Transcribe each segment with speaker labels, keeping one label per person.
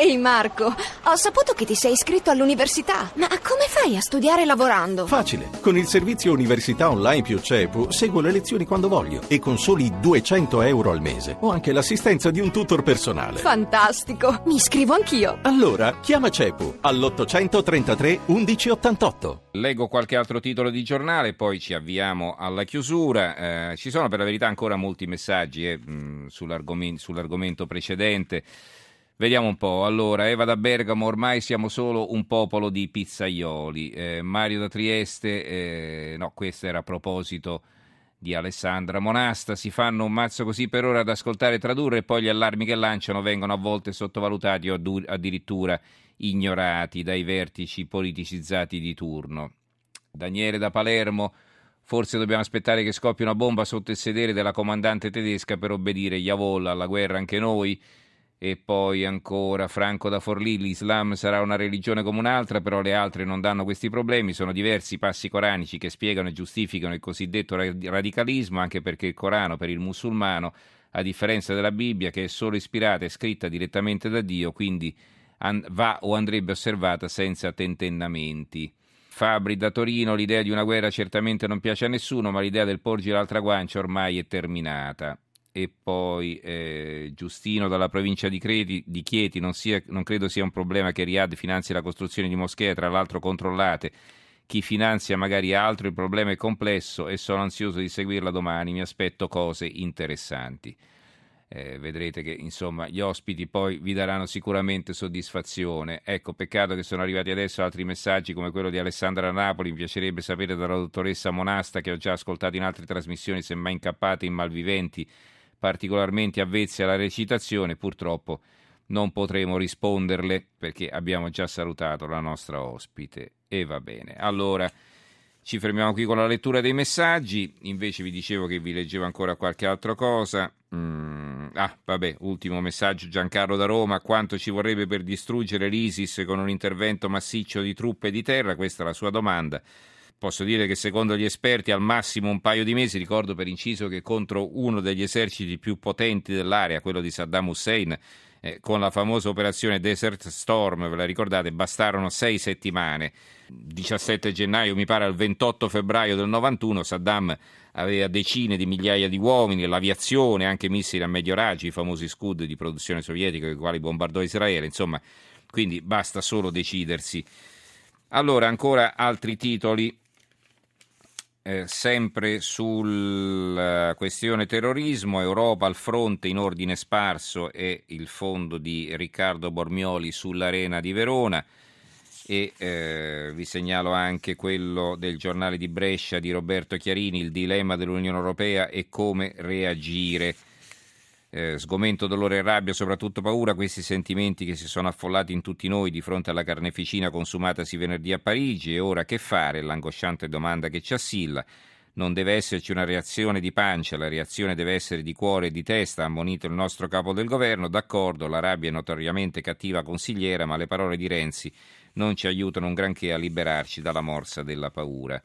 Speaker 1: Ehi Marco, ho saputo che ti sei iscritto all'università, ma come fai a studiare lavorando?
Speaker 2: Facile, con il servizio Università Online più CEPU seguo le lezioni quando voglio e con soli 200 euro al mese ho anche l'assistenza di un tutor personale.
Speaker 1: Fantastico, mi iscrivo anch'io.
Speaker 2: Allora, chiama CEPU all'833 1188.
Speaker 3: Leggo qualche altro titolo di giornale, poi ci avviamo alla chiusura. Eh, ci sono per la verità ancora molti messaggi eh, mh, sull'argomento, sull'argomento precedente. Vediamo un po'. Allora, Eva da Bergamo, ormai siamo solo un popolo di pizzaioli. Eh, Mario da Trieste, eh, no, questo era a proposito di Alessandra Monasta. Si fanno un mazzo così per ora ad ascoltare e tradurre e poi gli allarmi che lanciano vengono a volte sottovalutati o addirittura ignorati dai vertici politicizzati di turno. Daniele da Palermo, forse dobbiamo aspettare che scoppi una bomba sotto il sedere della comandante tedesca per obbedire Yavol alla guerra anche noi. E poi ancora Franco da Forlì, l'Islam sarà una religione come un'altra, però le altre non danno questi problemi, sono diversi i passi coranici che spiegano e giustificano il cosiddetto radicalismo, anche perché il Corano per il musulmano, a differenza della Bibbia, che è solo ispirata e scritta direttamente da Dio, quindi va o andrebbe osservata senza tentennamenti. Fabri da Torino, l'idea di una guerra certamente non piace a nessuno, ma l'idea del porgi l'altra guancia ormai è terminata e poi eh, Giustino dalla provincia di, Creti, di Chieti, non, sia, non, credo sia un problema che Riyadh finanzi la costruzione di moschee, tra l'altro controllate. Chi finanzia magari altro, il problema è complesso e sono ansioso di seguirla domani, mi aspetto cose interessanti. Eh, vedrete che insomma gli ospiti poi vi daranno sicuramente soddisfazione. Ecco, peccato che sono arrivati adesso altri messaggi come quello di Alessandra Napoli. Mi piacerebbe sapere dalla dottoressa Monasta, che ho già ascoltato in altre trasmissioni, se mai incappate in malviventi particolarmente avvezzi alla recitazione, purtroppo non potremo risponderle perché abbiamo già salutato la nostra ospite. E va bene. Allora ci fermiamo qui con la lettura dei messaggi. Invece vi dicevo che vi leggevo ancora qualche altra cosa. Mm, ah, vabbè, ultimo messaggio Giancarlo da Roma. Quanto ci vorrebbe per distruggere l'ISIS con un intervento massiccio di truppe di terra? Questa è la sua domanda. Posso dire che secondo gli esperti al massimo un paio di mesi, ricordo per inciso che contro uno degli eserciti più potenti dell'area, quello di Saddam Hussein, eh, con la famosa operazione Desert Storm, ve la ricordate, bastarono sei settimane. 17 gennaio, mi pare, al 28 febbraio del 91, Saddam aveva decine di migliaia di uomini, l'aviazione, anche missili a medio raggio, i famosi Scud di produzione sovietica i quali bombardò Israele, insomma, quindi basta solo decidersi. Allora, ancora altri titoli eh, sempre sulla questione terrorismo, Europa al fronte in ordine sparso e il fondo di Riccardo Bormioli sull'Arena di Verona. E eh, vi segnalo anche quello del giornale di Brescia di Roberto Chiarini, il dilemma dell'Unione Europea e come reagire eh, sgomento, dolore e rabbia, soprattutto paura, questi sentimenti che si sono affollati in tutti noi di fronte alla carneficina consumatasi venerdì a Parigi e ora che fare? L'angosciante domanda che ci assilla. Non deve esserci una reazione di pancia, la reazione deve essere di cuore e di testa, ha ammonito il nostro capo del governo. D'accordo, la rabbia è notoriamente cattiva consigliera, ma le parole di Renzi non ci aiutano un granché a liberarci dalla morsa della paura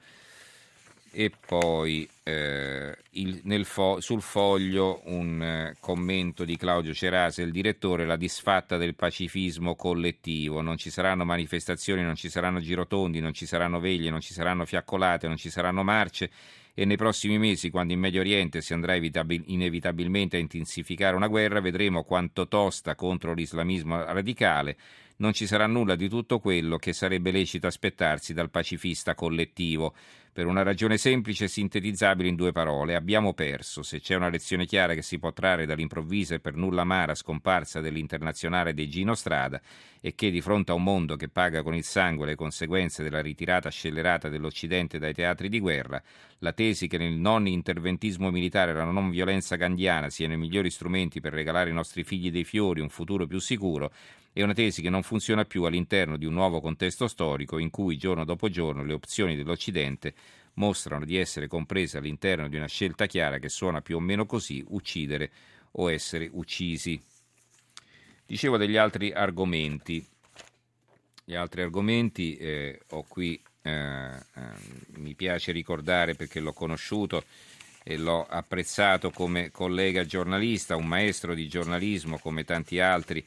Speaker 3: e poi eh, il, fo- sul foglio un eh, commento di Claudio Cerase, il direttore, la disfatta del pacifismo collettivo. Non ci saranno manifestazioni, non ci saranno girotondi, non ci saranno veglie, non ci saranno fiaccolate, non ci saranno marce. E nei prossimi mesi, quando in Medio Oriente si andrà evitabil- inevitabilmente a intensificare una guerra, vedremo quanto tosta contro l'islamismo radicale. Non ci sarà nulla di tutto quello che sarebbe lecito aspettarsi dal pacifista collettivo per una ragione semplice e sintetizzabile in due parole. Abbiamo perso. Se c'è una lezione chiara che si può trarre dall'improvvisa e per nulla amara scomparsa dell'internazionale dei Gino Strada, è che di fronte a un mondo che paga con il sangue le conseguenze della ritirata scellerata dell'Occidente dai teatri di guerra, la tesi che nel non interventismo militare e la non violenza gandiana siano i migliori strumenti per regalare ai nostri figli dei fiori un futuro più sicuro, è una tesi che non funziona più all'interno di un nuovo contesto storico in cui giorno dopo giorno le opzioni dell'Occidente mostrano di essere comprese all'interno di una scelta chiara che suona più o meno così, uccidere o essere uccisi. Dicevo degli altri argomenti. Gli altri argomenti eh, ho qui, eh, eh, mi piace ricordare perché l'ho conosciuto e l'ho apprezzato come collega giornalista, un maestro di giornalismo come tanti altri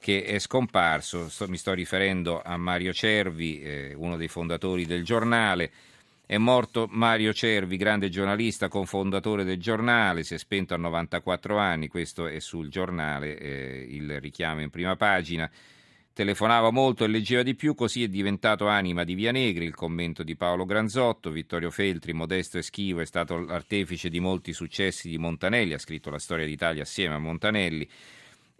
Speaker 3: che è scomparso. Sto, mi sto riferendo a Mario Cervi, eh, uno dei fondatori del giornale. È morto Mario Cervi, grande giornalista, cofondatore del giornale, si è spento a 94 anni, questo è sul giornale, eh, il richiamo in prima pagina. Telefonava molto e leggeva di più, così è diventato anima di Via Negri, il commento di Paolo Granzotto, Vittorio Feltri, modesto e schivo, è stato l'artefice di molti successi di Montanelli, ha scritto la storia d'Italia assieme a Montanelli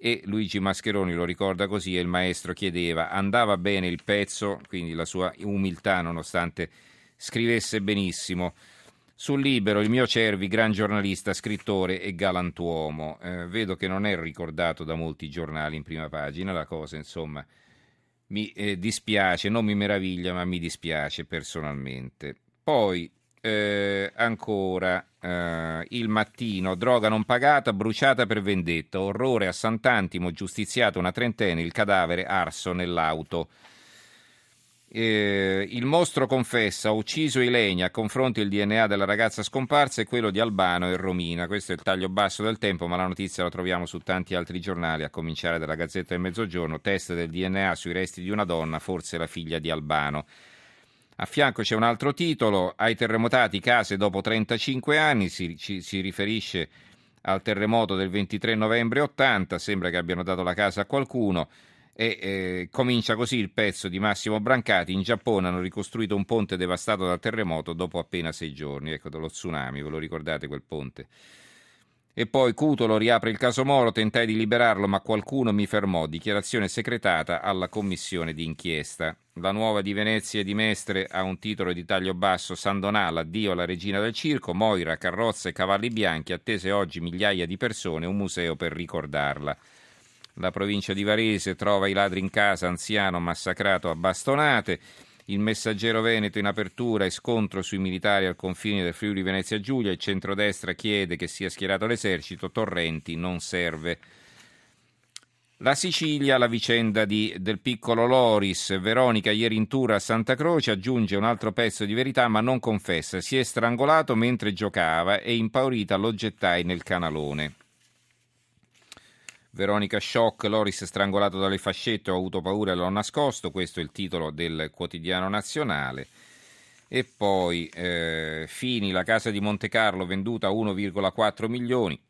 Speaker 3: e Luigi Mascheroni lo ricorda così e il maestro chiedeva, andava bene il pezzo, quindi la sua umiltà nonostante scrivesse benissimo. Sul Libero, il mio Cervi, gran giornalista, scrittore e galantuomo. Eh, vedo che non è ricordato da molti giornali in prima pagina, la cosa insomma mi eh, dispiace, non mi meraviglia, ma mi dispiace personalmente. Poi eh, ancora eh, il mattino, droga non pagata, bruciata per vendetta, orrore a Sant'Antimo, giustiziato una trentenne, il cadavere arso nell'auto. Eh, il mostro confessa, ha ucciso Ilenia, a confronto il DNA della ragazza scomparsa e quello di Albano e Romina. Questo è il taglio basso del tempo, ma la notizia la troviamo su tanti altri giornali, a cominciare dalla Gazzetta del Mezzogiorno, test del DNA sui resti di una donna, forse la figlia di Albano. A fianco c'è un altro titolo, ai terremotati case dopo 35 anni, si, ci, si riferisce al terremoto del 23 novembre 80, sembra che abbiano dato la casa a qualcuno e eh, comincia così il pezzo di Massimo Brancati. In Giappone hanno ricostruito un ponte devastato dal terremoto dopo appena sei giorni, ecco dello tsunami, ve lo ricordate quel ponte? E poi Cutolo riapre il caso Moro, tentai di liberarlo ma qualcuno mi fermò, dichiarazione secretata alla commissione d'inchiesta. La nuova di Venezia e di Mestre ha un titolo di taglio basso, San Donà, addio alla regina del circo, Moira, carrozze e cavalli bianchi, attese oggi migliaia di persone, un museo per ricordarla. La provincia di Varese trova i ladri in casa, anziano massacrato a bastonate. Il messaggero Veneto in apertura e scontro sui militari al confine del Friuli Venezia Giulia. Il centrodestra chiede che sia schierato l'esercito. Torrenti non serve. La Sicilia, la vicenda di, del piccolo Loris. Veronica ieri in tour a Santa Croce aggiunge un altro pezzo di verità ma non confessa. Si è strangolato mentre giocava e impaurita lo gettai nel canalone. Veronica shock, Loris strangolato dalle fascette, ho avuto paura e l'ho nascosto, questo è il titolo del quotidiano nazionale. E poi eh, Fini, la casa di Monte Carlo venduta a 1,4 milioni,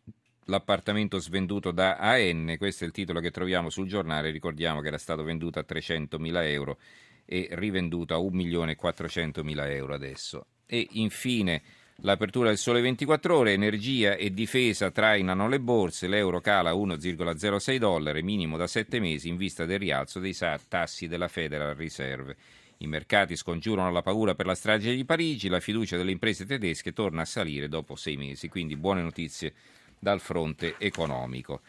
Speaker 3: l'appartamento svenduto da AN, questo è il titolo che troviamo sul giornale, ricordiamo che era stato venduto a 300 mila euro e rivenduto a 1 milione e 400 mila euro adesso. E infine L'apertura del sole 24 ore, energia e difesa trainano le borse, l'euro cala 1,06 dollari, minimo da 7 mesi in vista del rialzo dei tassi della Federal Reserve. I mercati scongiurano la paura per la strage di Parigi, la fiducia delle imprese tedesche torna a salire dopo sei mesi, quindi buone notizie dal fronte economico.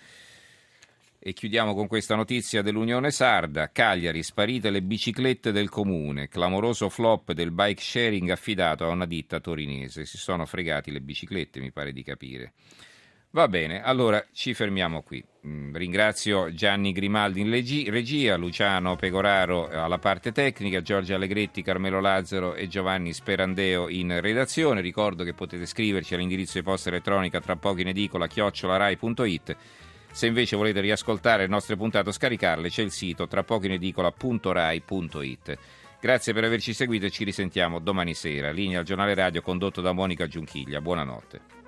Speaker 3: E chiudiamo con questa notizia dell'Unione Sarda. Cagliari, sparite le biciclette del comune. Clamoroso flop del bike sharing affidato a una ditta torinese. Si sono fregati le biciclette, mi pare di capire. Va bene, allora ci fermiamo qui. Mm, ringrazio Gianni Grimaldi in regia, Luciano Pegoraro alla parte tecnica, Giorgio Allegretti, Carmelo Lazzaro e Giovanni Sperandeo in redazione. Ricordo che potete scriverci all'indirizzo di posta elettronica tra poco in edicola chiocciolarai.it se invece volete riascoltare le nostre puntate o scaricarle, c'è il sito tra poco in edicola.rai.it. Grazie per averci seguito e ci risentiamo domani sera. Linea al giornale radio condotto da Monica Giunchiglia. Buonanotte.